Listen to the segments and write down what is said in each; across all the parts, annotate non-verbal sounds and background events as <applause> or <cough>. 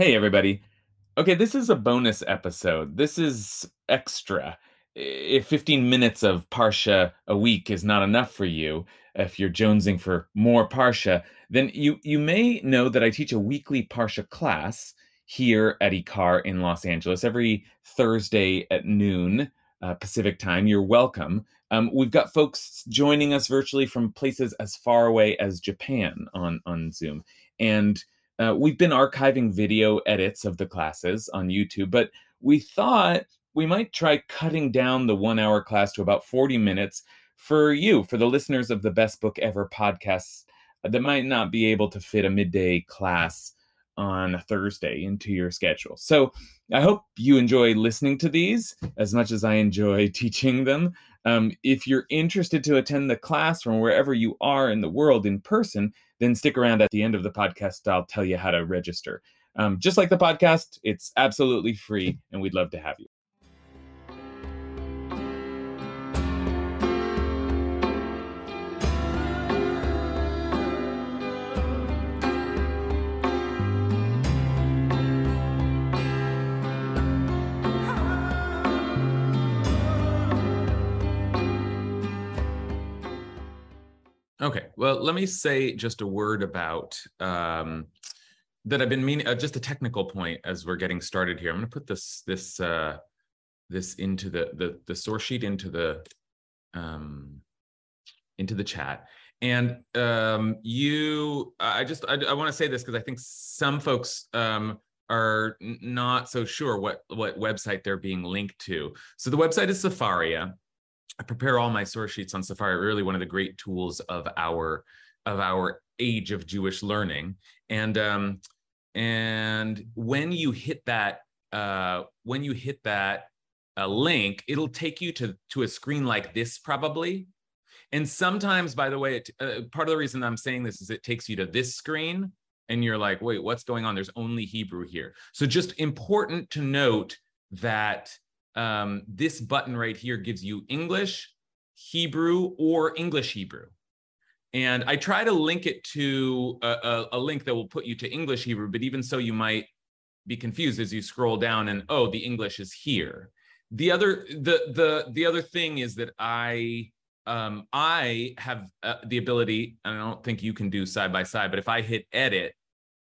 Hey, everybody. Okay, this is a bonus episode. This is extra. If 15 minutes of Parsha a week is not enough for you, if you're jonesing for more Parsha, then you, you may know that I teach a weekly Parsha class here at IKAR in Los Angeles every Thursday at noon uh, Pacific time. You're welcome. Um, we've got folks joining us virtually from places as far away as Japan on, on Zoom. And uh, we've been archiving video edits of the classes on YouTube, but we thought we might try cutting down the one hour class to about 40 minutes for you, for the listeners of the Best Book Ever podcasts that might not be able to fit a midday class on a Thursday into your schedule. So I hope you enjoy listening to these as much as I enjoy <laughs> teaching them. Um, if you're interested to attend the class from wherever you are in the world in person, then stick around at the end of the podcast. I'll tell you how to register. Um, just like the podcast, it's absolutely free, and we'd love to have you. Okay, well, let me say just a word about um, that I've been meaning. Uh, just a technical point as we're getting started here. I'm going to put this this uh, this into the the the source sheet into the um, into the chat. And um, you, I just I, I want to say this because I think some folks um, are not so sure what what website they're being linked to. So the website is Sefaria I prepare all my source sheets on Sefaria, really one of the great tools of our of our age of Jewish learning. And um, and when you hit that uh, when you hit that uh, link, it'll take you to to a screen like this probably. And sometimes, by the way, it, uh, part of the reason I'm saying this is it takes you to this screen, and you're like, wait, what's going on? There's only Hebrew here. So just important to note that um, this button right here gives you English, Hebrew, or English Hebrew. And I try to link it to a, a, a, link that will put you to English Hebrew, but even so, you might be confused as you scroll down and oh, the English is here. The other the the the other thing is that I um, I have uh, the ability, and I don't think you can do side by side, but if I hit edit,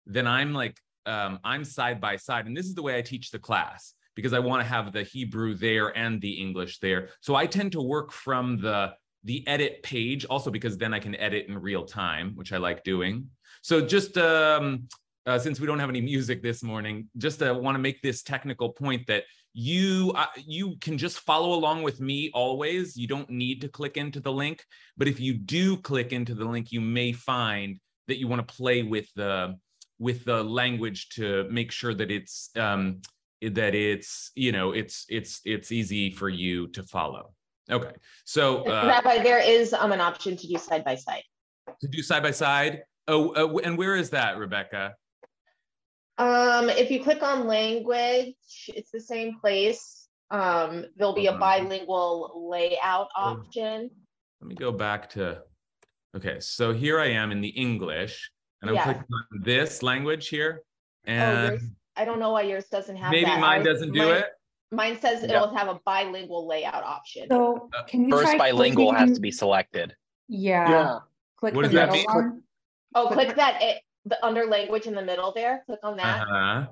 then I'm like um, I'm side by side, and this is the way I teach the class because I want to have the Hebrew there and the English there. So I tend to work from the the edit page also because then I can edit in real time, which I like doing. So just um, uh, since we don't have any music this morning, just uh, want to make this technical point that you uh, you can just follow along with me always. You don't need to click into the link, but if you do click into the link, you may find that you want to play with the with the language to make sure that it's um, that it's you know it's it's it's easy for you to follow. Okay. So uh, rabbi there is um an option to do side by side. To do side by side? Oh uh, and where is that rebecca? Um if you click on language it's the same place. Um there'll be a bilingual layout option. Let me go back to okay so here i am in the english and i'm yeah. clicking on this language here oh, and oh, I don't know why yours doesn't have Maybe that. mine doesn't do mine, it. Mine says it'll have a bilingual layout option. So uh, can you First try bilingual clicking- has to be selected. Yeah. Yeah. Click What the does that middle mean? one. Oh, click that it, the under language in the middle there. Click on that. Uh-huh.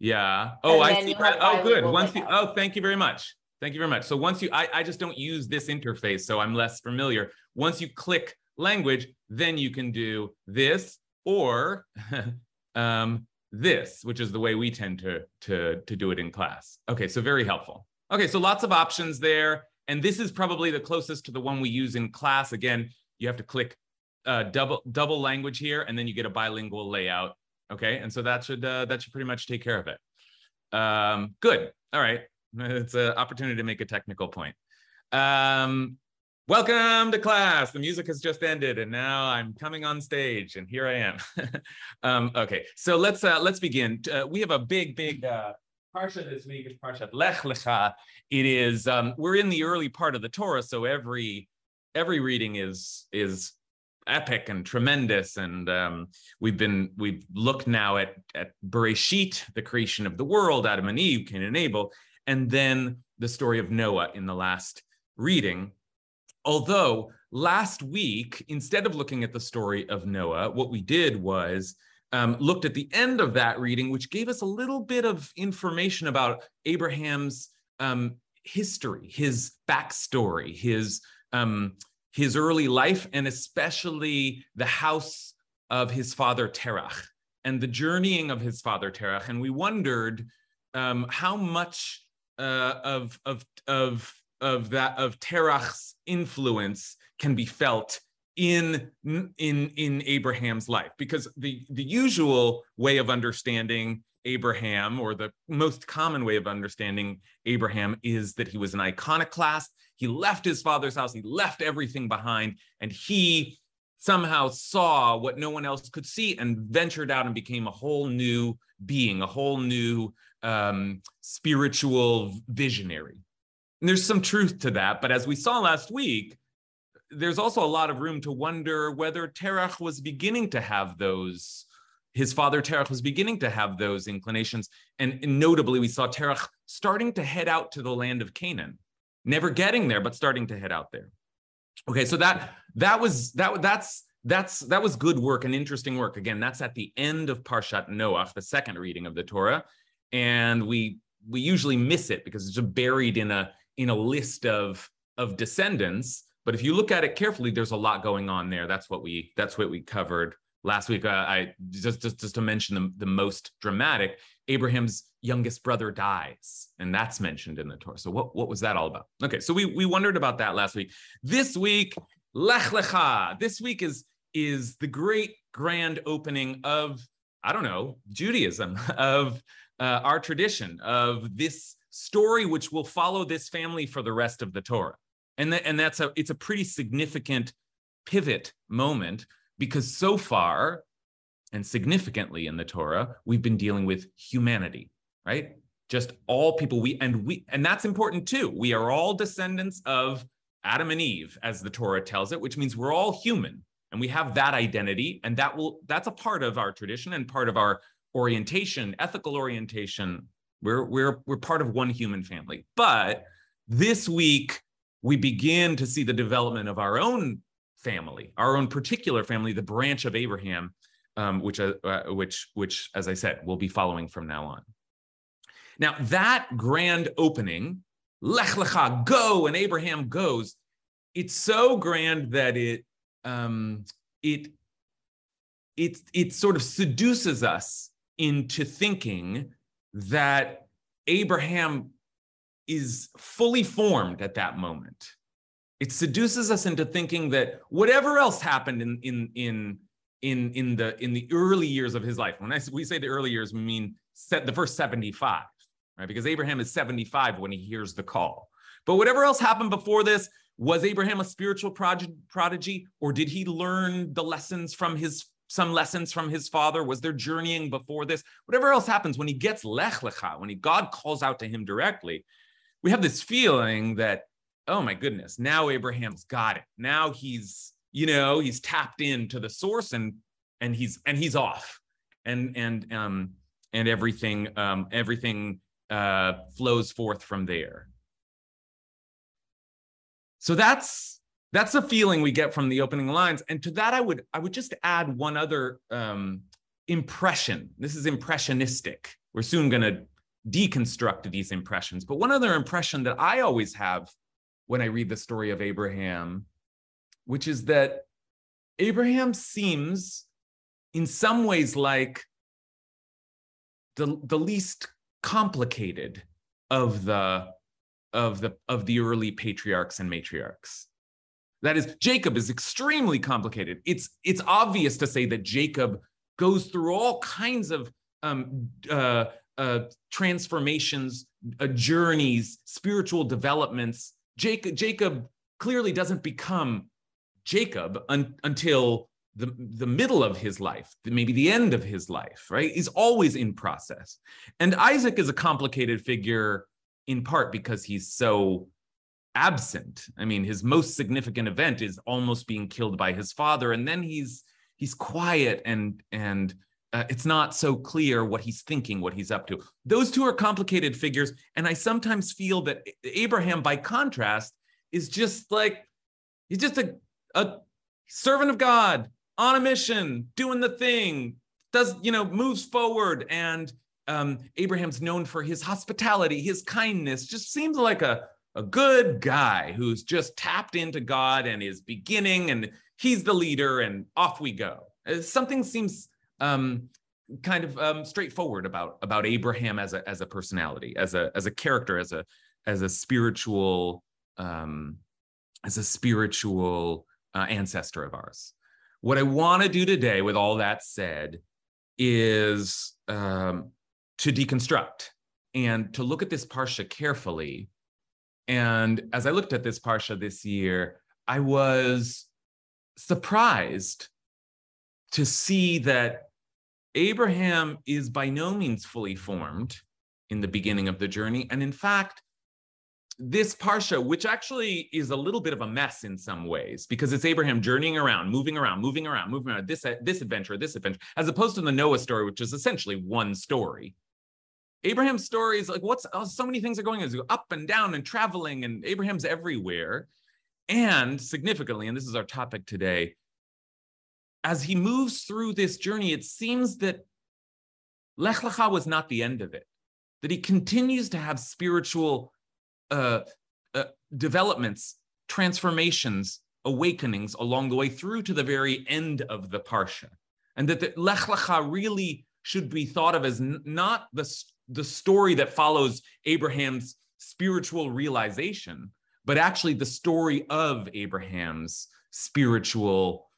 Yeah. Oh, And I then see. you have that. Oh, good. bilingual Once you, layout. oh, thank you very much. Thank you very much. So once you, I, I just don't use this interface, so I'm less familiar. Once you click language, then you can do this or <laughs> um, this, which is the way we tend to, to, to do it in class. Okay, so very helpful. Okay, so lots of options there. And this is probably the closest to the one we use in class. Again, you have to click uh, double double language here, and then you get a bilingual layout. Okay, and so that should uh, that should pretty much take care of it. Um, good. All right, <laughs> it's an opportunity to make a technical point. Um, Welcome to class. The music has just ended, and now I'm coming on stage, and here I am. <laughs> um, okay, so let's uh, let's begin. Uh, we have a big, big uh, parsha this week. It's parsha Lech Lecha. It is um, we're in the early part of the Torah, so every every reading is is epic and tremendous. And um, we've been we've looked now at at Bereshit, the creation of the world, Adam and Eve, Cain and Abel, and then the story of Noah in the last reading. Although last week, instead of looking at the story of Noah, what we did was um, looked at the end of that reading, which gave us a little bit of information about Abraham's um, history, his backstory, his um, his early life, and especially the house of his father Terach and the journeying of his father Terach. And we wondered um, how much uh, of of of of that of Terach's influence can be felt in in in Abraham's life. Because the the usual way of understanding Abraham or the most common way of understanding Abraham is that he was an iconoclast. He left his father's house he left everything behind and he somehow saw what no one else could see and ventured out and became a whole new being a whole new um, spiritual visionary and there's some truth to that but as we saw last week there's also a lot of room to wonder whether Terach was beginning to have those. His father Terach was beginning to have those inclinations, and, notably, we saw Terach starting to head out to the land of Canaan, never getting there, but starting to head out there. Okay, so that that was that that's that's that was good work and interesting work. Again, that's at the end of Parshat Noach, the second reading of the Torah, and we we usually miss it because it's buried in a in a list of of descendants but if you look at it carefully, there's a lot going on there. That's what we that's what we covered last week. Uh, I just, just just to mention the, the most dramatic. Abraham's youngest brother dies, and that's mentioned in the Torah. So what what was that all about? Okay, so we we wondered about that last week. This week, Lech Lecha. This week is is the great grand opening of I don't know Judaism <laughs> of uh, our tradition of this story, which will follow this family for the rest of the Torah and and that's a it's a pretty significant pivot moment because so far and significantly in the Torah we've been dealing with humanity, right? Just all people we and we and that's important too. We are all descendants of Adam and Eve as the Torah tells it, which means we're all human and we have that identity and that will that's a part of our tradition and part of our orientation, ethical orientation. We're we're we're part of one human family. But this week we begin to see the development of our own family, our own particular family, the branch of Abraham, um, which, uh, uh, which, which, as I said, we'll be following from now on. Now, that grand opening, Lech Lecha, go, and Abraham goes, it's so grand that it, um, it, it, it sort of seduces us into thinking that Abraham is fully formed at that moment. It seduces us into thinking that whatever else happened in in in in in the in the early years of his life. When I we say the early years, we mean set the first 75, right? Because Abraham is 75 when he hears the call. But whatever else happened before this, was Abraham a spiritual prodigy, or did he learn the lessons from his some lessons from his father? Was there journeying before this? Whatever else happens when he gets lech lecha, when he God calls out to him directly, we have this feeling that, oh my goodness, now Abraham's got it. Now he's, you know, he's tapped into the source and and he's and he's off. And and um and everything um everything uh flows forth from there. So that's that's the feeling we get from the opening lines. And to that i would i would just add one other um, impression. This is impressionistic. We're soon going to deconstruct these impressions. But one other impression that I always have when I read the story of Abraham, which is that Abraham seems in some ways like the, the least complicated of the of the of the early patriarchs and matriarchs that is jacob is extremely complicated it's it's obvious to say that jacob goes through all kinds of um, uh, uh, transformations, uh, journeys, spiritual developments. Jacob, Jacob clearly doesn't become Jacob un- until the, the middle of his life, maybe the end of his life, right? He's always in process. And Isaac is a complicated figure in part because he's so absent. I mean, his most significant event is almost being killed by his father, and then he's he's quiet and and uh, it's not so clear what he's thinking, what he's up to. Those two are complicated figures, and I sometimes feel that Abraham, by contrast, is just like he's just a a servant of God on a mission, doing the thing, does you know moves forward and um, Abraham's known for his hospitality, his kindness, just seems like a, a good guy who's just tapped into God and is beginning, and he's the leader, and off we go. Uh, something seems um, kind of um, straightforward about about Abraham as a as a personality, as a as a character, as a as a spiritual um, as a spiritual uh, ancestor of ours. What I want to do today, with all that said, is um, to deconstruct and to look at this parsha carefully. And as I looked at this parsha this year, I was surprised to see that Abraham is by no means fully formed in the beginning of the journey. And in fact, this parsha, which actually is a little bit of a mess in some ways, because it's Abraham journeying around, moving around, moving around, moving around, this, this adventure, this adventure, as opposed to the Noah story, which is essentially one story. Abraham's story is like, what's oh, so many things are going on, up and down and traveling, and Abraham's everywhere. And significantly, and this is our topic today, as he moves through this journey, it seems that Lech Lecha was not the end of it, that he continues to have spiritual uh, uh, developments, transformations, awakenings along the way through to the very end of the parsha, and that the Lech Lecha really should be thought of as not the the story that follows Abraham's spiritual realization, but actually the story of Abraham's spiritual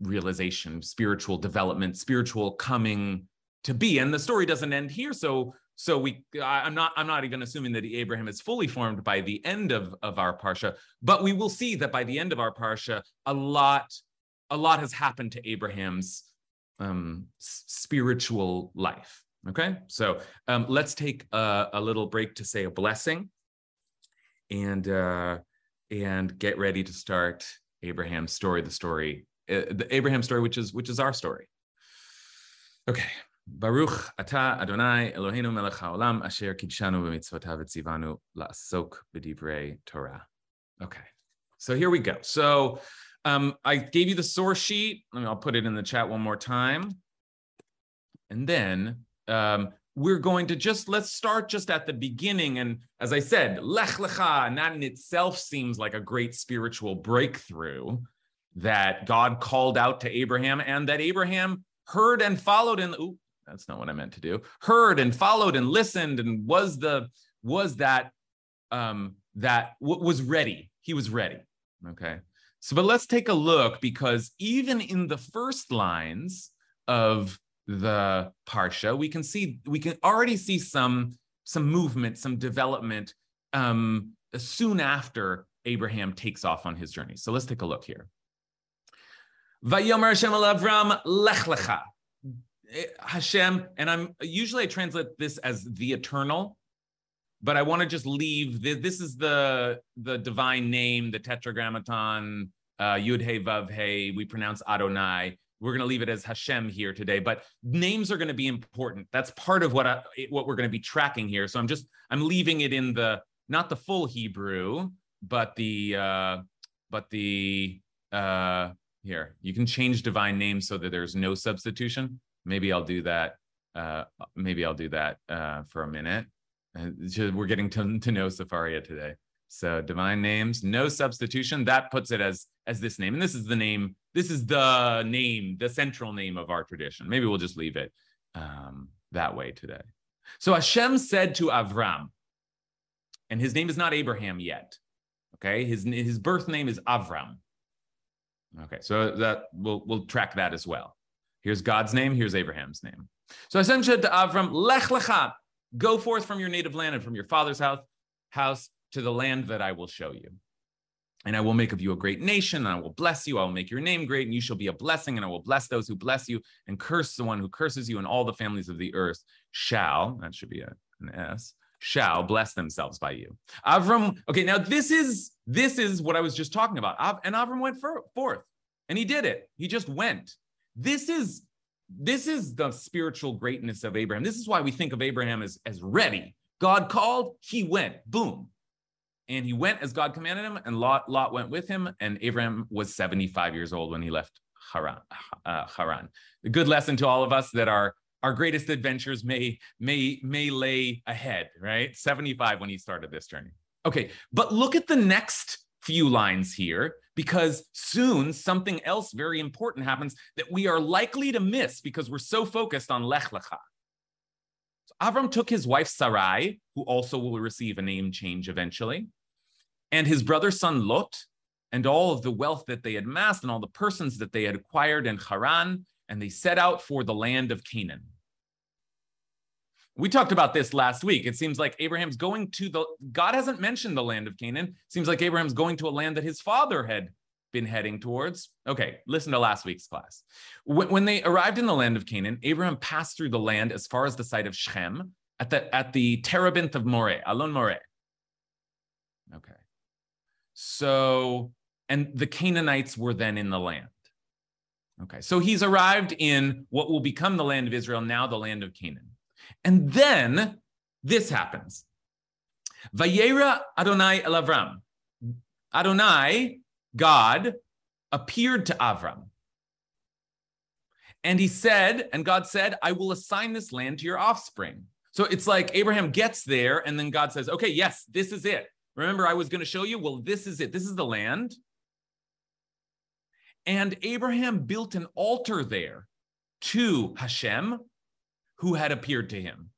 realization, spiritual development, spiritual coming to be. And the story doesn't end here, so so we, I'm not, I'm not even assuming that Abraham is fully formed by the end of, of our parsha, but we will see that by the end of our parsha, a lot, a lot has happened to Abraham's um, spiritual life. Okay, so um, let's take a, a, little break to say a blessing, and uh, and get ready to start Abraham's story, the story, uh, the Abraham story, which is which is our story. Okay. Baruch Ata Adonai Eloheinu melech haolam asher kidshanu b'mitzvotav etzivanu la'asok b'divrei Torah. Okay, so here we go. So um, I gave you the source sheet. I'll put it in the chat one more time. And then um, we're going to just, let's start just at the beginning. And as I said, Lech Lecha, and that in itself seems like a great spiritual breakthrough that God called out to Abraham and that Abraham heard and followed. And ooh, that's not what I meant to do. Heard and followed and listened and was the, was that, um, that w- was ready. He was ready. Okay. So, but let's take a look because even in the first lines of the parsha, we can see we can already see some some movement, some development um, soon after Abraham takes off on his journey. So let's take a look here. Vayomer Hashem Avram lech lecha. Eh, Hashem, and I'm usually I translate this as the eternal, but I want to just leave the, this is the the divine name, the tetragrammaton, uh, Yud Hey Vav Hey. We pronounce Adonai we're going to leave it as Hashem here today, but names are going to be important. That's part of what I, what we're going to be tracking here. So I'm just I'm leaving it in the not the full Hebrew, but the uh, but the uh, here you can change divine names so that there's no substitution. Maybe I'll do that. Uh, maybe I'll do that uh, for a minute. Uh, we're getting to, to know Sefaria today. So divine names, no substitution. That puts it as as this name, and this is the name. This is the name, the central name of our tradition. Maybe we'll just leave it um, that way today. So Hashem said to Avram, and his name is not Abraham yet. Okay, his his birth name is Avram. Okay, so that we'll we'll track that as well. Here's God's name. Here's Abraham's name. So Hashem said to Avram, Lech lecha, go forth from your native land and from your father's house, house to the land that I will show you. And I will make of you a great nation, and I will bless you. I will make your name great, and you shall be a blessing, and I will bless those who bless you, and curse the one who curses you, and all the families of the earth shall, that should be a, an S, shall bless themselves by you. Avram, okay, now this is this is what I was just talking about. Av, and Avram went for, forth and he did it. He just went. This is this is the spiritual greatness of Abraham. This is why we think of Abraham as, as ready. God called, he went, boom. And he went as God commanded him, and Lot, Lot went with him. And Abraham was 75 years old when he left Haran. Uh, Haran. A good lesson to all of us that our our greatest adventures may may may lay ahead, right? 75 when he started this journey. Okay, but look at the next few lines here because soon something else very important happens that we are likely to miss because we're so focused on Lech Lecha. So Avram took his wife Sarai, who also will receive a name change eventually, and his brother son Lot, and all of the wealth that they had amassed and all the persons that they had acquired in Haran, and they set out for the land of Canaan. We talked about this last week. It seems like Abraham's going to the, God hasn't mentioned the land of Canaan. Seems like Abraham's going to a land that his father had been heading towards. Okay, listen to last week's class. When, when they arrived in the land of Canaan, Abraham passed through the land as far as the site of Shechem at the, at the terebinth of Moreh, Alon Moreh. Okay. So, and the Canaanites were then in the land. Okay, so he's arrived in what will become the land of Israel, now the land of Canaan. And then this happens. Vayera Adonai el Avram. Adonai, God, appeared to Avram. And he said, and God said, I will assign this land to your offspring. So it's like Abraham gets there, and then God says, Okay, yes, this is it. Remember, I was going to show you? Well, this is it. This is the land. And Abraham built an altar there to Hashem, who had appeared to him.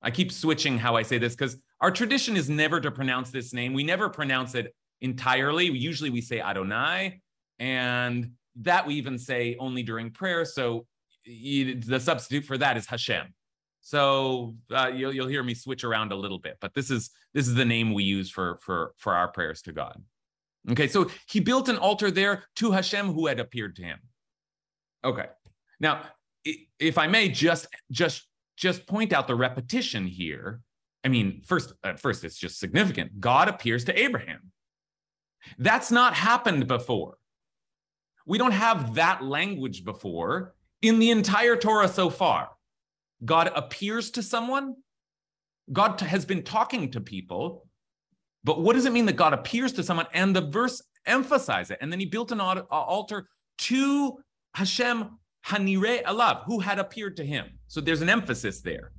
I keep switching how I say this because our tradition is never to pronounce this name. We never pronounce it entirely. Usually we say Adonai, and that we even say only during prayer. So the substitute for that is Hashem. So uh, you'll you'll hear me switch around a little bit, but this is this is the name we use for for for our prayers to God. Okay, so he built an altar there to Hashem who had appeared to him. Okay, now if I may just just just point out the repetition here. I mean, first at first it's just significant. God appears to Abraham. That's not happened before. We don't have that language before in the entire Torah so far. God appears to someone. God has been talking to people. But what does it mean that God appears to someone? And the verse emphasizes it. And then he built an altar to Hashem Hanire Alav, who had appeared to him. So there's an emphasis there.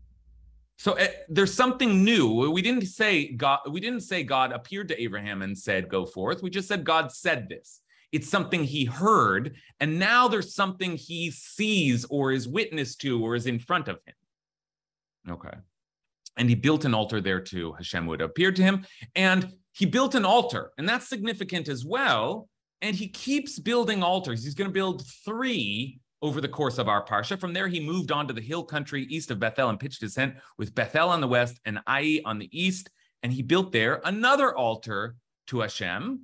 So uh, there's something new. We didn't say God. We didn't say God appeared to Abraham and said, "Go forth." We just said God said this. It's something he heard, and now there's something he sees or is witness to or is in front of him. Okay. And he built an altar there too. Hashem would appear to him, and he built an altar, and that's significant as well. And he keeps building altars. He's going to build three over the course of our parsha. From there, he moved on to the hill country east of Bethel and pitched his tent with Bethel on the west and Ai on the east. And he built there another altar to Hashem.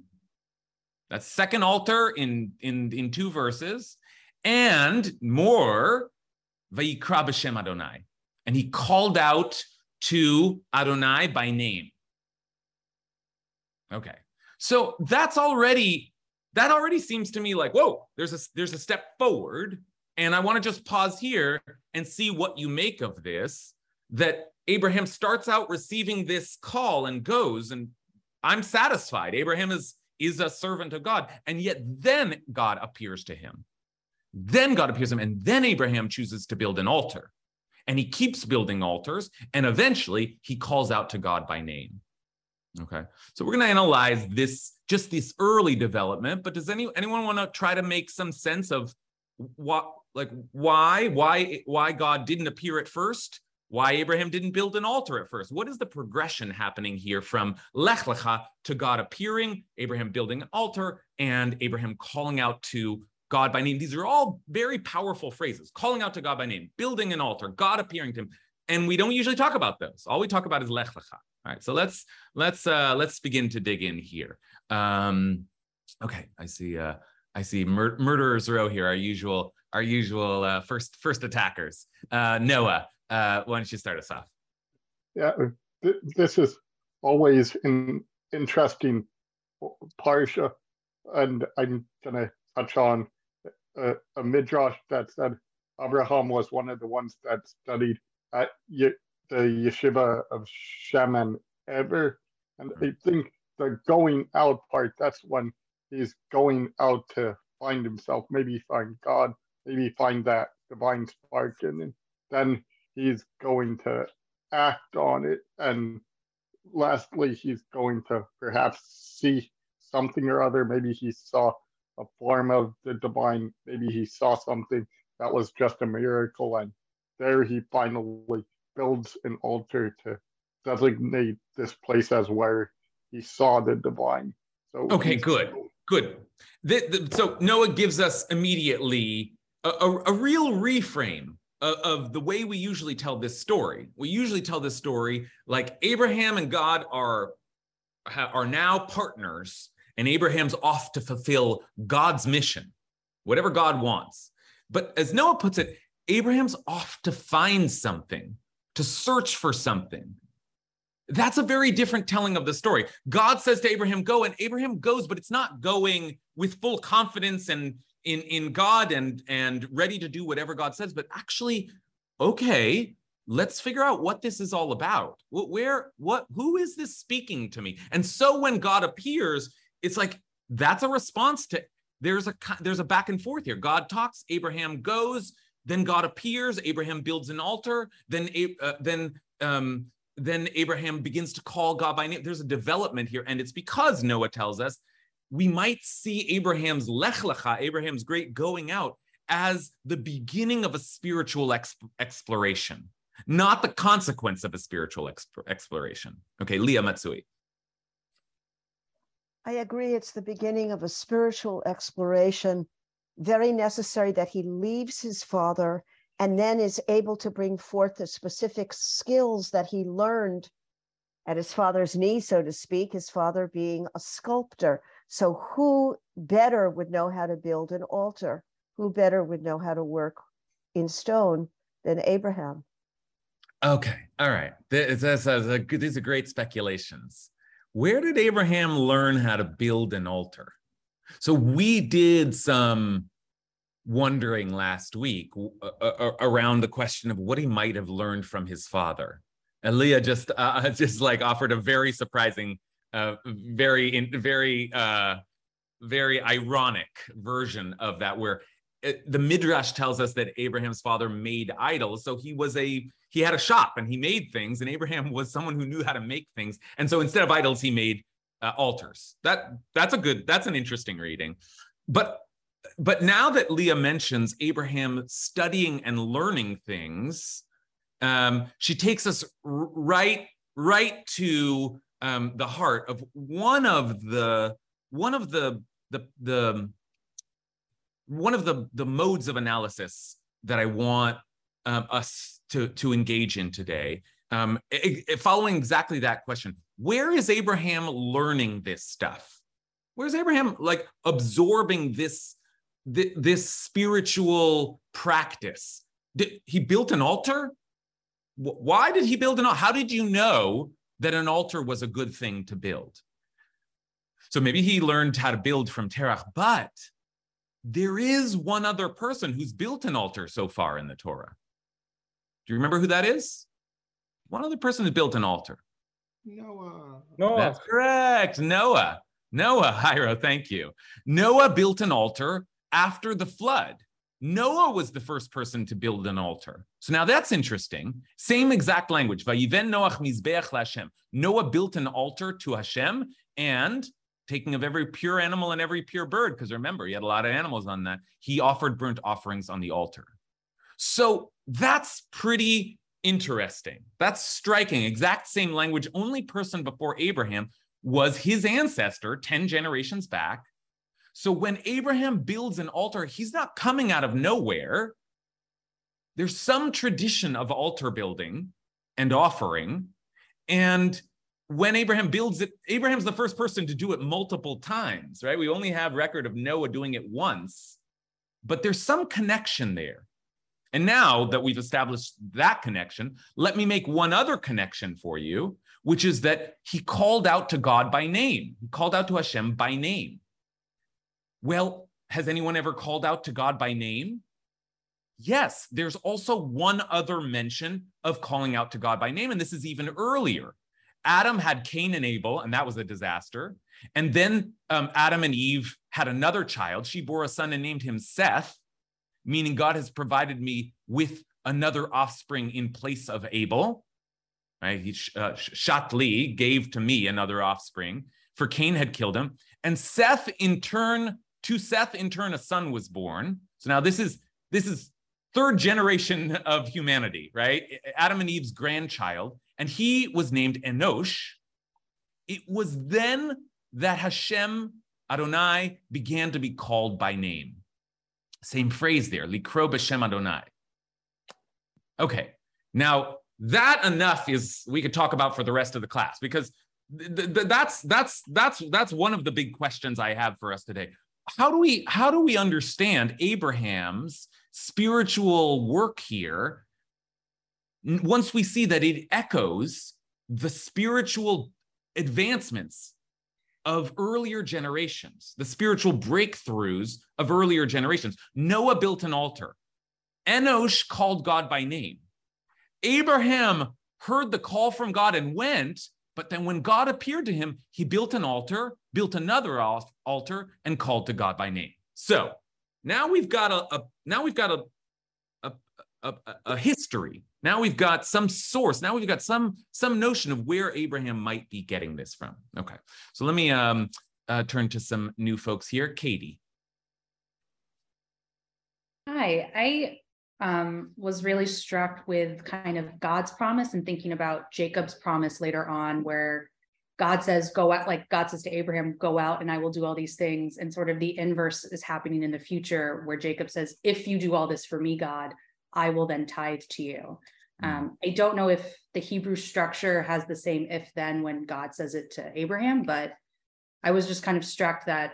That's second altar in, in, in two verses. And more, Vayikra b'Shem Adonai. And he called out to Adonai by name. Okay. So that's already that already seems to me like whoa there's a there's a step forward and I want to just pause here and see what you make of this that Abraham starts out receiving this call and goes, and I'm satisfied. Abraham is, is a servant of God. And yet then God appears to him. Then God appears to him, and then Abraham chooses to build an altar. And he keeps building altars, and eventually he calls out to God by name. Okay, so we're going to analyze this, just this early development. But does any anyone want to try to make some sense of what like why why why god didn't appear at first why abraham didn't build an altar at first. What is the progression happening here from lech lecha to god appearing abraham building an altar and abraham calling out to god by name? These are all very powerful phrases. Calling out to god by name building an altar god appearing to him. And we don't usually talk about those. All we talk about is lech lecha. All right so let's let's uh let's begin to dig in here. Um okay i see uh I see mur- murderers row here. Our usual, our usual uh, first first attackers. Uh, Noah, uh, why don't you start us off? Yeah, th- this is always an interesting parsha, and I'm gonna touch on a, a midrash that said Abraham was one of the ones that studied at the yeshiva of Shem and Eber, and I think the going out part that's when he's going out to find himself, maybe find God, maybe find that divine spark, and then he's going to act on it. And lastly, he's going to perhaps see something or other. Maybe he saw a form of the divine. Maybe he saw something that was just a miracle. And there he finally builds an altar to designate this place as where he saw the divine. So okay, good, good. The, the, so Noah gives us immediately a, a, a real reframe of, of, the way we usually tell this story. We usually tell this story like Abraham and God are are now partners, and Abraham's off to fulfill God's mission, whatever God wants. But as Noah puts it, Abraham's off to find something, to search for something. That's a very different telling of the story. God says to Abraham, Go, and Abraham goes, but it's not going with full confidence and in in God and and ready to do whatever God says, but actually, okay, let's figure out what this is all about. Where what who is this speaking to me? And so when God appears, it's like that's a response to there's a there's a back and forth here. God talks, Abraham goes, then God appears, Abraham builds an altar, then uh, then um, then Abraham begins to call God by name. There's a development here, and it's because Noah tells us we might see Abraham's lech lecha, Abraham's great going out, as the beginning of a spiritual exp- exploration, not the consequence of a spiritual exp- exploration. Okay, Leah Matsui. I agree. It's the beginning of a spiritual exploration, very necessary that he leaves his father and then is able to bring forth the specific skills that he learned at his father's knee, so to speak, his father being a sculptor. So, who better would know how to build an altar? Who better would know how to work in stone than Abraham? Okay, all right. This, this, this, these are great speculations. Where did Abraham learn how to build an altar? So, we did some wondering last week around the question of what he might have learned from his father. And Leah just uh, <laughs> just like offered a very surprising very in, very uh, very ironic version of that where it, the midrash tells us that abraham's father made idols. So he was a he had a shop and he made things and abraham was someone who knew how to make things. And so instead of idols he made uh, altars. That that's a good that's an interesting reading. But but now that leah mentions abraham studying and learning things um, she takes us right right to um, the heart of one of the one of the the the one of the the modes of analysis that I want um, us to to engage in today. Um, it, it, following exactly that question, where is Abraham learning this stuff? Where's Abraham like absorbing this this, this spiritual practice? Did, he built an altar. Why did he build an altar? How did you know that an altar was a good thing to build. So maybe he learned how to build from Terach, but there is one other person who's built an altar so far in the Torah. Do you remember who that is? One other person who built an altar. Noah. Noah. That's correct. Noah. Noah, <laughs> Hiro, thank you. Noah built an altar after the flood. Noah was the first person to build an altar. So now that's interesting. Same exact language. Noah built an altar to Hashem and taking of every pure animal and every pure bird, because remember, he had a lot of animals on that. He offered burnt offerings on the altar. So that's pretty interesting. That's striking. Exact same language. Only person before Abraham was his ancestor 10 generations back so when Abraham builds an altar, he's not coming out of nowhere. There's some tradition of altar building and offering. And when Abraham builds it, Abraham's the first person to do it multiple times, right? We only have record of Noah doing it once, but there's some connection there. And now that we've established that connection, let me make one other connection for you, which is that he called out to God by name. He called out to Hashem by name. Well, has anyone ever called out to God by name? Yes, there's also one other mention of calling out to God by name, and this is even earlier. Adam had Cain and Abel, and that was a disaster. And then um, Adam and Eve had another child. She bore a son and named him Seth, meaning God has provided me with another offspring in place of Abel. Right? He, uh, Shatli gave to me another offspring, for Cain had killed him. And Seth, in turn, to Seth, in turn, a son was born. So now this is this is third generation of humanity, right? Adam and Eve's grandchild, and he was named Enosh. It was then that Hashem Adonai began to be called by name. Same phrase there, Likro b'Shem Adonai. Okay, now that enough is we could talk about for the rest of the class because th- th- that's that's that's that's one of the big questions I have for us today. How do we how do we understand Abraham's spiritual work here once we see that it echoes the spiritual advancements of earlier generations, the spiritual breakthroughs of earlier generations. Noah built an altar. Enosh called God by name. Abraham heard the call from God and went, but then when God appeared to him, he built an altar, built another altar, and called to God by name. So now we've got a, a now we've got a, a, a, a history. Now we've got some source. Now we've got some some notion of where Abraham might be getting this from. Okay, so let me um, uh, turn to some new folks here. Katie. Hi, I um, was really struck with kind of God's promise and thinking about Jacob's promise later on, where God says, go out, like God says to Abraham, go out and I will do all these things. And sort of the inverse is happening in the future, where Jacob says, if you do all this for me, God, I will then tithe to you. Hmm. Um, I don't know if the Hebrew structure has the same if then when God says it to Abraham, but I was just kind of struck that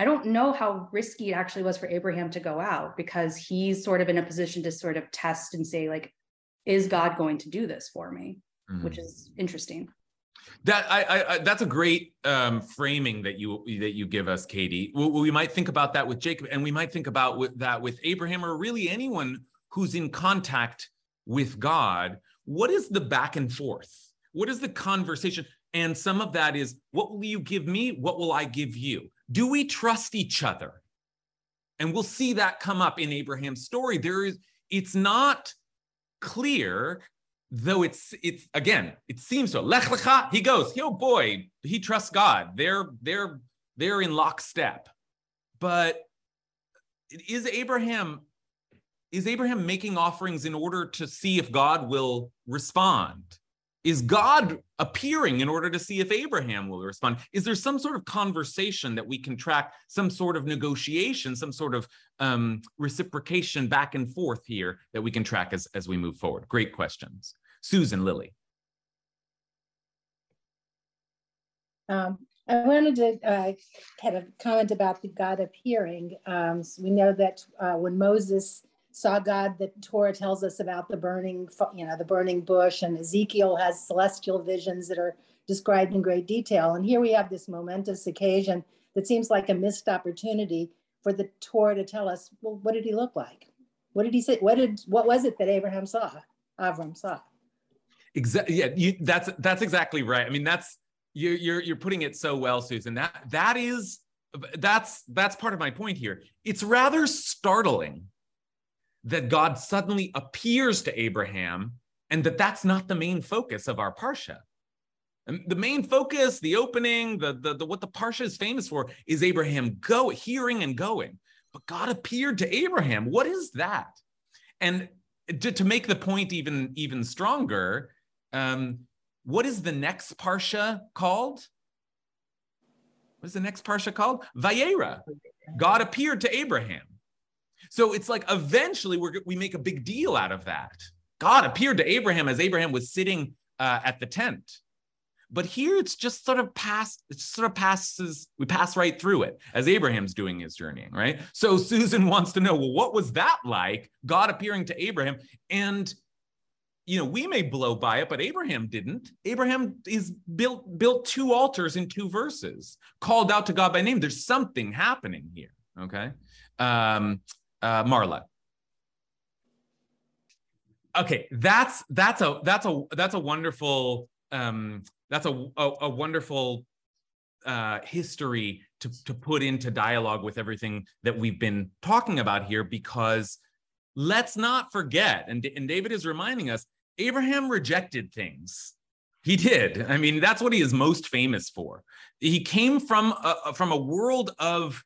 I don't know how risky it actually was for Abraham to go out because he's sort of in a position to sort of test and say, like, is God going to do this for me? Mm. Which is interesting. That I, I, that's a great um, framing that you that you give us, Katie. We, we, might think about that with Jacob, and we might think about with, that with Abraham, or really anyone who's in contact with God. What is the back and forth? What is the conversation? And some of that is, what will you give me? What will I give you? Do we trust each other? And we'll see that come up in Abraham's story. There is, it's not clear though it's it's again it seems so lech lecha he goes oh boy he trusts god they're they're they're in lockstep but is abraham is abraham making offerings in order to see if god will respond is god appearing in order to see if abraham will respond is there some sort of conversation that we can track some sort of negotiation some sort of um, reciprocation back and forth here that we can track as, as we move forward great questions Susan Lily. Um, I wanted to uh, kind of comment about the God appearing. Um, so we know that uh, when Moses saw God, the Torah tells us about the burning, you know, the burning bush, and Ezekiel has celestial visions that are described in great detail. And here we have this momentous occasion that seems like a missed opportunity for the Torah to tell us, well, what did he look like? What did he say? What did what was it that Abraham saw? Avram saw. Exactly. Yeah, you, that's that's exactly right. I mean, that's you're you're you're putting it so well, Susan. That that is that's that's part of my point here. It's rather startling that God suddenly appears to Abraham and that that's not the main focus of our parsha. And the main focus, the opening, the, the, the what the parsha is famous for is Abraham go hearing and going. But God appeared to Abraham. What is that? And to, to make the point even even stronger, um, what is the next parsha called? What is the next parsha called? Vayera. God appeared to Abraham. So it's like eventually we we make a big deal out of that. God appeared to Abraham as Abraham was sitting uh, at the tent. but here it's just sort of past it sort of passes we pass right through it as abraham's doing his journeying right? So susan wants to know well what was that like god appearing to abraham? And you know we may blow by it but abraham didn't. Abraham is built built two altars in two verses called out to god by name. There's something happening here okay? Um uh marla. Okay that's that's a that's a that's a wonderful um that's a a, a wonderful uh history to to put into dialogue with everything that we've been talking about here because let's not forget and, and david is reminding us abraham rejected things. He did. I mean that's what he is most famous for. He came from a, from a world of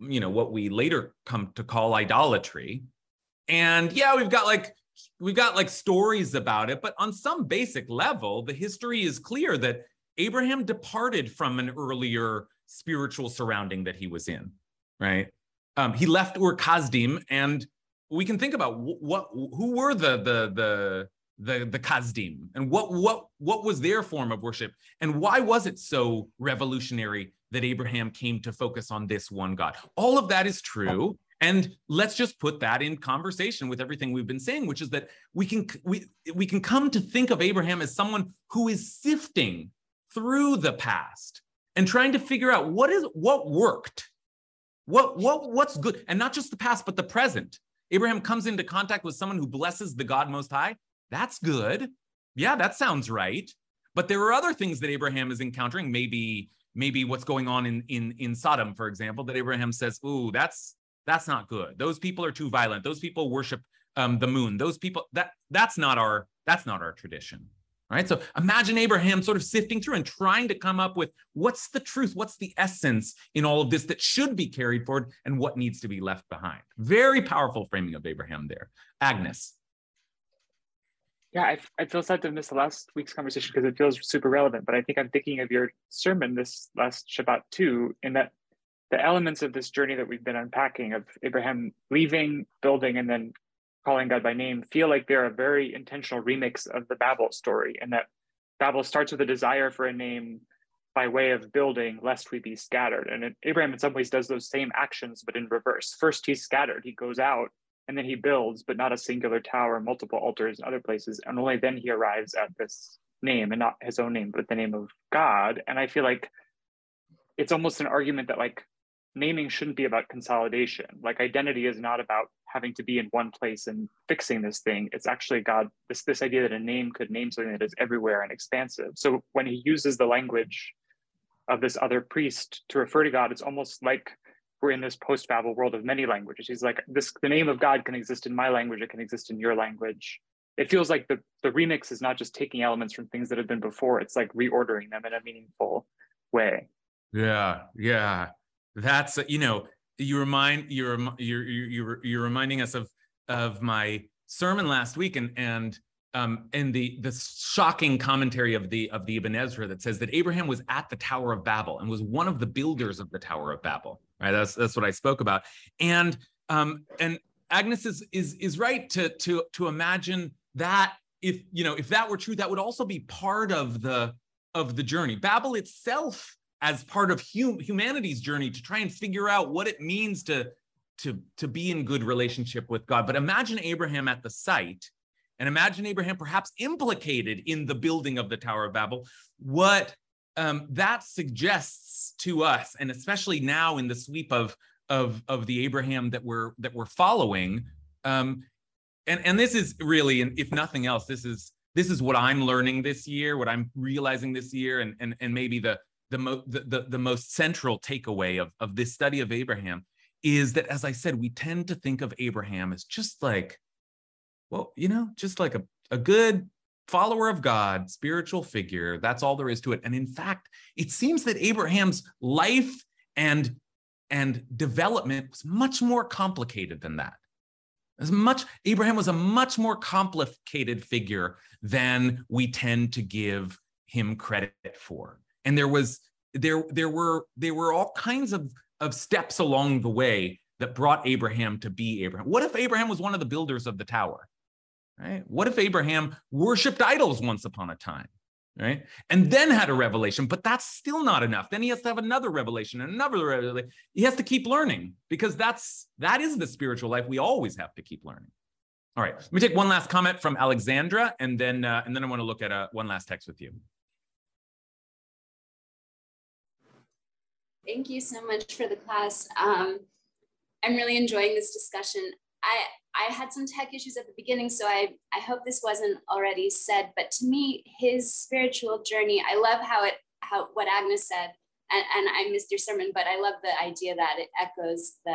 you know what we later come to call idolatry. And yeah we've got like we've got like stories about it, but on some basic level, the history is clear that Abraham departed from an earlier spiritual surrounding that Abraham came to focus on this one God? All of that is true. And let's just put that in conversation with everything we've been saying, which is that we can we we can come to think of Abraham as someone who is sifting through the past and trying to figure out what is what worked, what what what's good, and not just the past but the present. Abraham comes into contact with someone who blesses the God Most High. That's good. Yeah, that sounds right. But there are other things that Abraham is encountering. Maybe maybe what's going on in in in Sodom, for example, that Abraham says, "Ooh, that's that's not good. Those people are too violent. Those people worship um, the moon. Those people that that's not our that's not our tradition. Right. So imagine Abraham sort of sifting through and trying to come up with what's the truth, what's the essence in all of this that should be carried forward and what needs to be left behind. Very powerful framing of Abraham there. Agnes. Yeah, I, I feel sad to miss the last week's conversation because it feels super relevant, but I think I'm thinking of your sermon this last Shabbat too, in that the elements of this journey that we've been unpacking of Abraham leaving, building, and then calling God by name feel like they're a very intentional remix of the Babel story, and that Babel starts with a desire for a name by way of building, lest we be scattered. And Abraham, in some ways, does those same actions, but in reverse. First, he's scattered, he goes out, and then he builds, but not a singular tower, multiple altars in other places. And only then he arrives at this name, and not his own name, but the name of God. And I feel like it's almost an argument that, like, naming shouldn't be about consolidation. Like identity is not about having to be in one place and fixing this thing. It's actually God, this, this idea that a name could name something that is everywhere and expansive. So when he uses the language of this other priest to refer to God, it's almost like we're in this post-Babel world of many languages. He's like, this the name of God can exist in my language, it can exist in your language. It feels like the, the remix is not just taking elements from things that have been before, it's like reordering them in a meaningful way. Yeah, yeah that's you know you remind you're you're you're you're reminding us of of my sermon last week and and um and the the shocking commentary of the of the Ibn Ezra that says that Abraham was at the Tower of Babel and was one of the builders of the Tower of Babel right that's that's what I spoke about and um and Agnes is is is right to to to imagine that if you know if that were true that would also be part of the of the journey Babel itself as part of hum- humanity's journey to try and figure out what it means to to to be in good relationship with God. But imagine Abraham at the site and imagine Abraham perhaps implicated in the building of the Tower of Babel. What um, that suggests to us, and especially now in the sweep of of of the Abraham that we're that we're following, um, and and this is really, and if nothing else, this is this is what I'm learning this year, what I'm realizing this year, and and and maybe the the, mo- the, the, the most central takeaway of, of this study of Abraham is that, as I said, we tend to think of Abraham as just like, well, you know, just like a, a good follower of God, spiritual figure. That's all there is to it. And in fact, it seems that Abraham's life and and development was much more complicated than that. As much Abraham was a much more complicated figure than we tend to give him credit for and there was there there were there were all kinds of of steps along the way that brought Abraham to be Abraham. What if Abraham was one of the builders of the tower? Right? What if Abraham worshipped idols once upon a time? right? And then had a revelation, but that's still not enough. Then he has to have another revelation and another revelation. He has to keep learning because that's that is the spiritual life. We always have to keep learning. All right, let me take one last comment from Alexandra, and then uh, and then I want to look at uh, one last text with you. Thank you so much for the class. Um, I'm really enjoying this discussion. I I had some tech issues at the beginning, so I, I hope this wasn't already said, but to me, his spiritual journey, I love how it, how what Agnes said, and, and I missed your sermon, but I love the idea that it echoes the,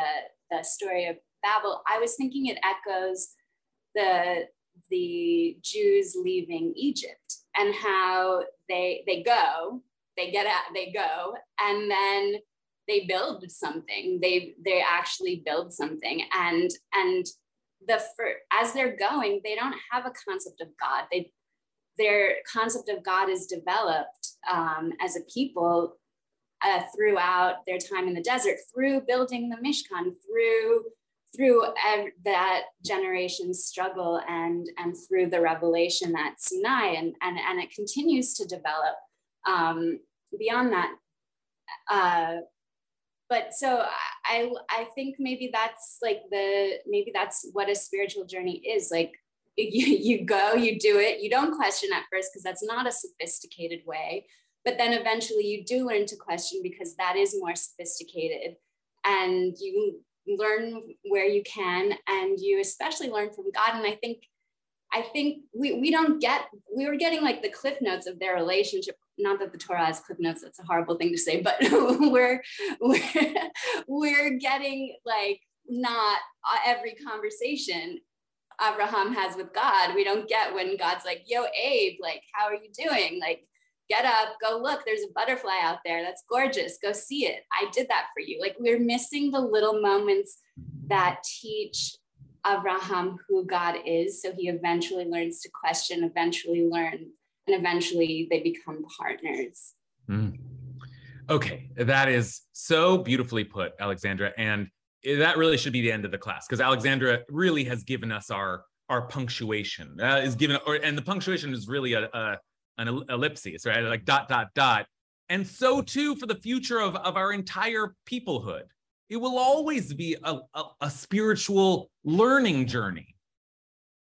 the story of Babel. I was thinking it echoes the, the Jews leaving Egypt and how they, they go, they get out, they go, and then they build something they they actually build something and and the as they're going, they don't have a concept of God. They their concept of God is developed um, as a people uh, throughout their time in the desert, through building the Mishkan, through through that generation's struggle and and through the revelation at Sinai, and and and it continues to develop um, beyond that. Uh, but so I I think maybe that's like the maybe that's what a spiritual journey is like <laughs> you, you go you do it. You don't question at first because that's not a sophisticated way. But then eventually you do learn to question because that is more sophisticated. And you learn where you can and you especially learn from God. And I think I think we, we don't get, we were getting like the cliff notes of their relationship. Not that the Torah has clip notes, that's a horrible thing to say, but <laughs> we're, we're, we're getting like not uh, every conversation Abraham has with God. We don't get when God's like, yo, Abe, like, how are you doing? Like, get up, go look, there's a butterfly out there. That's gorgeous. Go see it. I did that for you. Like, we're missing the little moments that teach Abraham who God is. So he eventually learns to question, eventually learn, and eventually they become partners. Mm. Okay, that is so beautifully put, Alexandra. And that really should be the end of the class because Alexandra really has given us our our punctuation. Uh, is given, or, and the punctuation is really a, a an ellipsis, right? Like dot dot dot. And so too for the future of, of our entire peoplehood. It will always be a, a, a spiritual learning journey.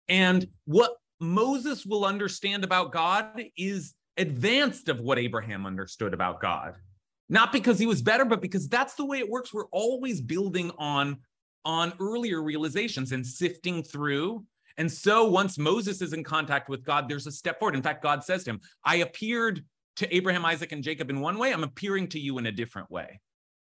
And what Moses will understand about God is advanced of what Abraham understood about God. Not because he was better, but because that's the way it works. We're always building on, on earlier realizations and sifting through. And so once Moses is in contact with God, there's a step forward. In fact, God says to him, I appeared to Abraham, Isaac, and Jacob in one way, I'm appearing to you in a different way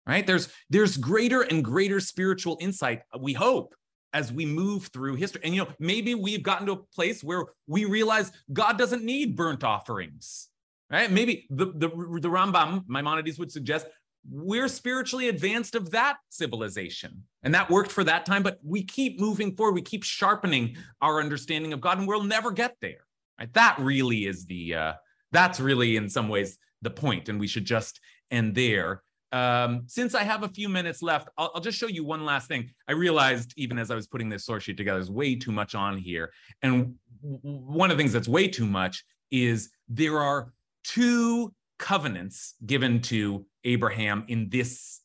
right there's there's greater and greater spiritual insight we hope as we move through history. And you know maybe we've gotten to a place where we realize god doesn't need burnt offerings right? Maybe the the, the rambam maimonides would suggest we're spiritually advanced of that civilization and that worked for that time but we keep moving forward. We keep sharpening our understanding of god and we'll never get there right? That really is the uh that's really in some ways the point and we should just end there um, since I have a few minutes left, I'll, I'll, just show you one last thing. I realized even as I was putting this source sheet together, there's way too much on here. And one of the things that's way too much is there are two covenants given to Abraham in this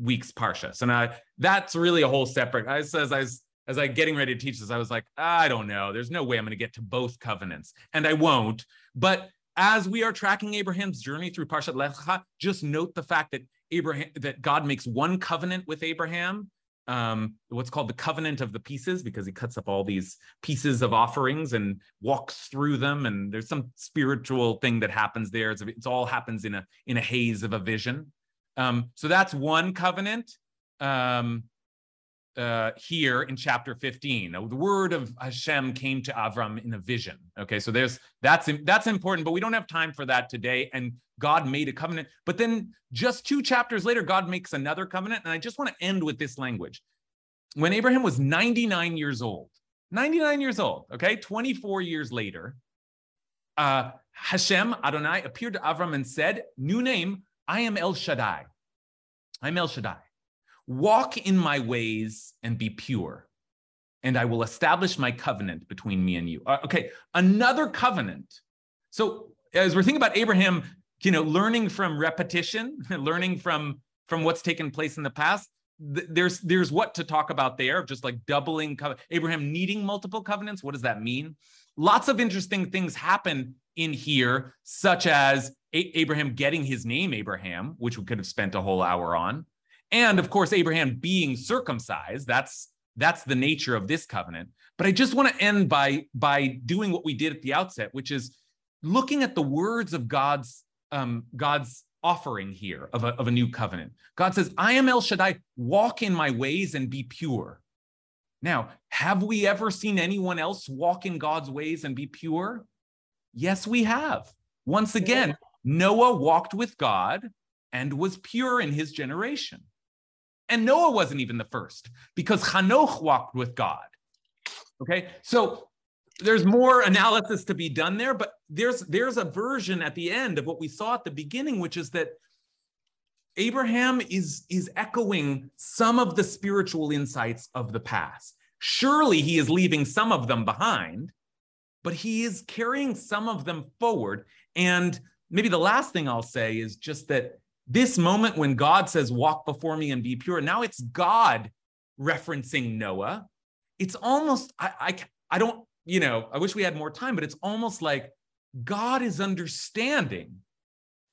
week's parsha. So now that's really a whole separate. I says I was as I getting ready to teach this, I was like, I don't know. There's no way I'm going to get to both covenants, and I won't. But as we are tracking Abraham's journey through Parshat Lech just note the fact that Abraham that God makes one covenant with Abraham, um, what's called the covenant of the pieces, because he cuts up all these pieces of offerings and walks through them, and there's some spiritual thing that happens there. It's, it's all happens in a in a haze of a vision. Um, so that's one covenant. Um, uh, here in chapter 15. The word of Hashem came to Avram in a vision. Okay, so there's that's that's important, but we don't have time for that today. And God made a covenant, but then just two chapters later, God makes another covenant. And I just want to end with this language. When Abraham was 99 years old, 99 years old, okay, 24 years later, uh, Hashem Adonai appeared to Avram and said, "New name, I am El Shaddai. I'm El Shaddai." Walk in my ways and be pure, and I will establish my covenant between me and you. Uh, okay, another covenant. So as we're thinking about Abraham, you know, learning from repetition, <laughs> learning from from what's taken place in the past, th- there's there's what to talk about there, just like doubling Abraham needing multiple covenants. What does that mean? Lots of interesting things happen in here, such as a- Abraham getting his name Abraham, which we could have spent a whole hour on, and of course Abraham being circumcised. That's that's the nature of this covenant. But I just want to end by by doing what we did at the outset, which is looking at the words of God's um, God's offering here of a, of a new covenant. God says, I am El Shaddai, walk in my ways and be pure. Now, have we ever seen anyone else walk in God's ways and be pure? Yes, we have. Once again, Noah walked with God and was pure in his generation. And Noah wasn't even the first because Hanoch walked with God. Okay, so there's more analysis to be done there, but there's there's a version at the end of what we saw at the beginning, which is that Abraham is is echoing some of the spiritual insights of the past. Surely he is leaving some of them behind, but he is carrying some of them forward. And maybe the last thing I'll say is just that this moment when God says, Walk before me and be pure, now it's God referencing Noah. It's almost, I, I, I don't you know, I wish we had more time, but it's almost like God is understanding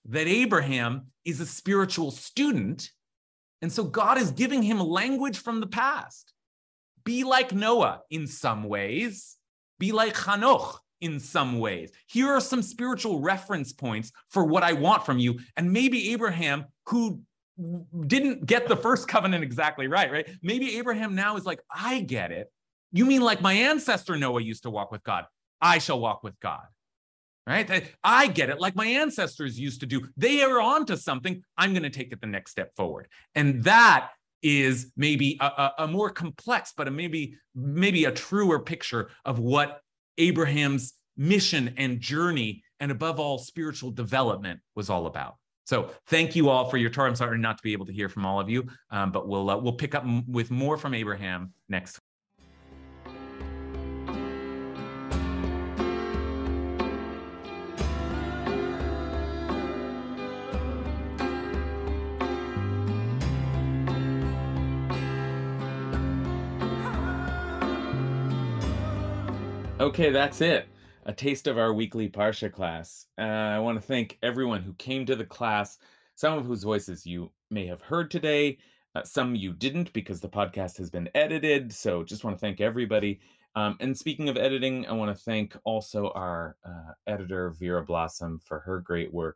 that Abraham is a spiritual student. And so God is giving him language from the past. Be like Noah in some ways, be like Hanoch in some ways. Here are some spiritual reference points for what I want from you. And maybe Abraham, who didn't get the first covenant exactly right, right? Maybe Abraham now is like, I get it. You mean like my ancestor Noah used to walk with God? I shall walk with God. Right? I get it like my ancestors used to do. They are on to something. I'm going to take it the next step forward. And that is maybe a, a, a more complex, but a maybe maybe a truer picture of what Abraham's mission and journey, and above all, spiritual development was all about. So thank you all for your time. I'm sorry not to be able to hear from all of you, um, but we'll uh, we'll pick up m- with more from Abraham next. Okay, that's it. A taste of our weekly Parsha class. Uh, I want to thank everyone who came to the class, some of whose voices you may have heard today, uh, some you didn't because the podcast has been edited. So just want to thank everybody. Um, and speaking of editing, I want to thank also our uh, editor, Vera Blossom, for her great work.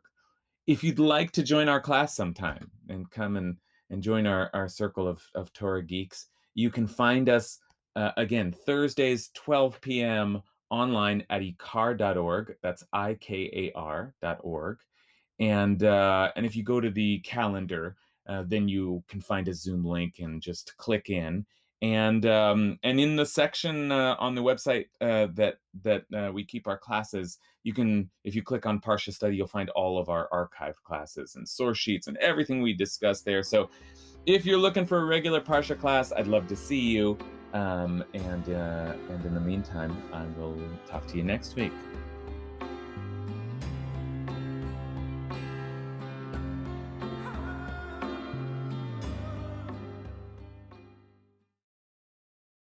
If you'd like to join our class sometime and come and, and join our, our circle of, of Torah geeks, you can find us uh, again, Thursdays, 12 p.m. online at ikar.org. That's I K A R.org. And, uh, and if you go to the calendar, uh, then you can find a Zoom link and just click in. And um, and in the section uh, on the website uh, that that uh, we keep our classes, you can if you click on Parsha Study, you'll find all of our archived classes and source sheets and everything we discuss there. So if you're looking for a regular Parsha class, I'd love to see you. Um, and uh, and in the meantime, I will talk to you next week.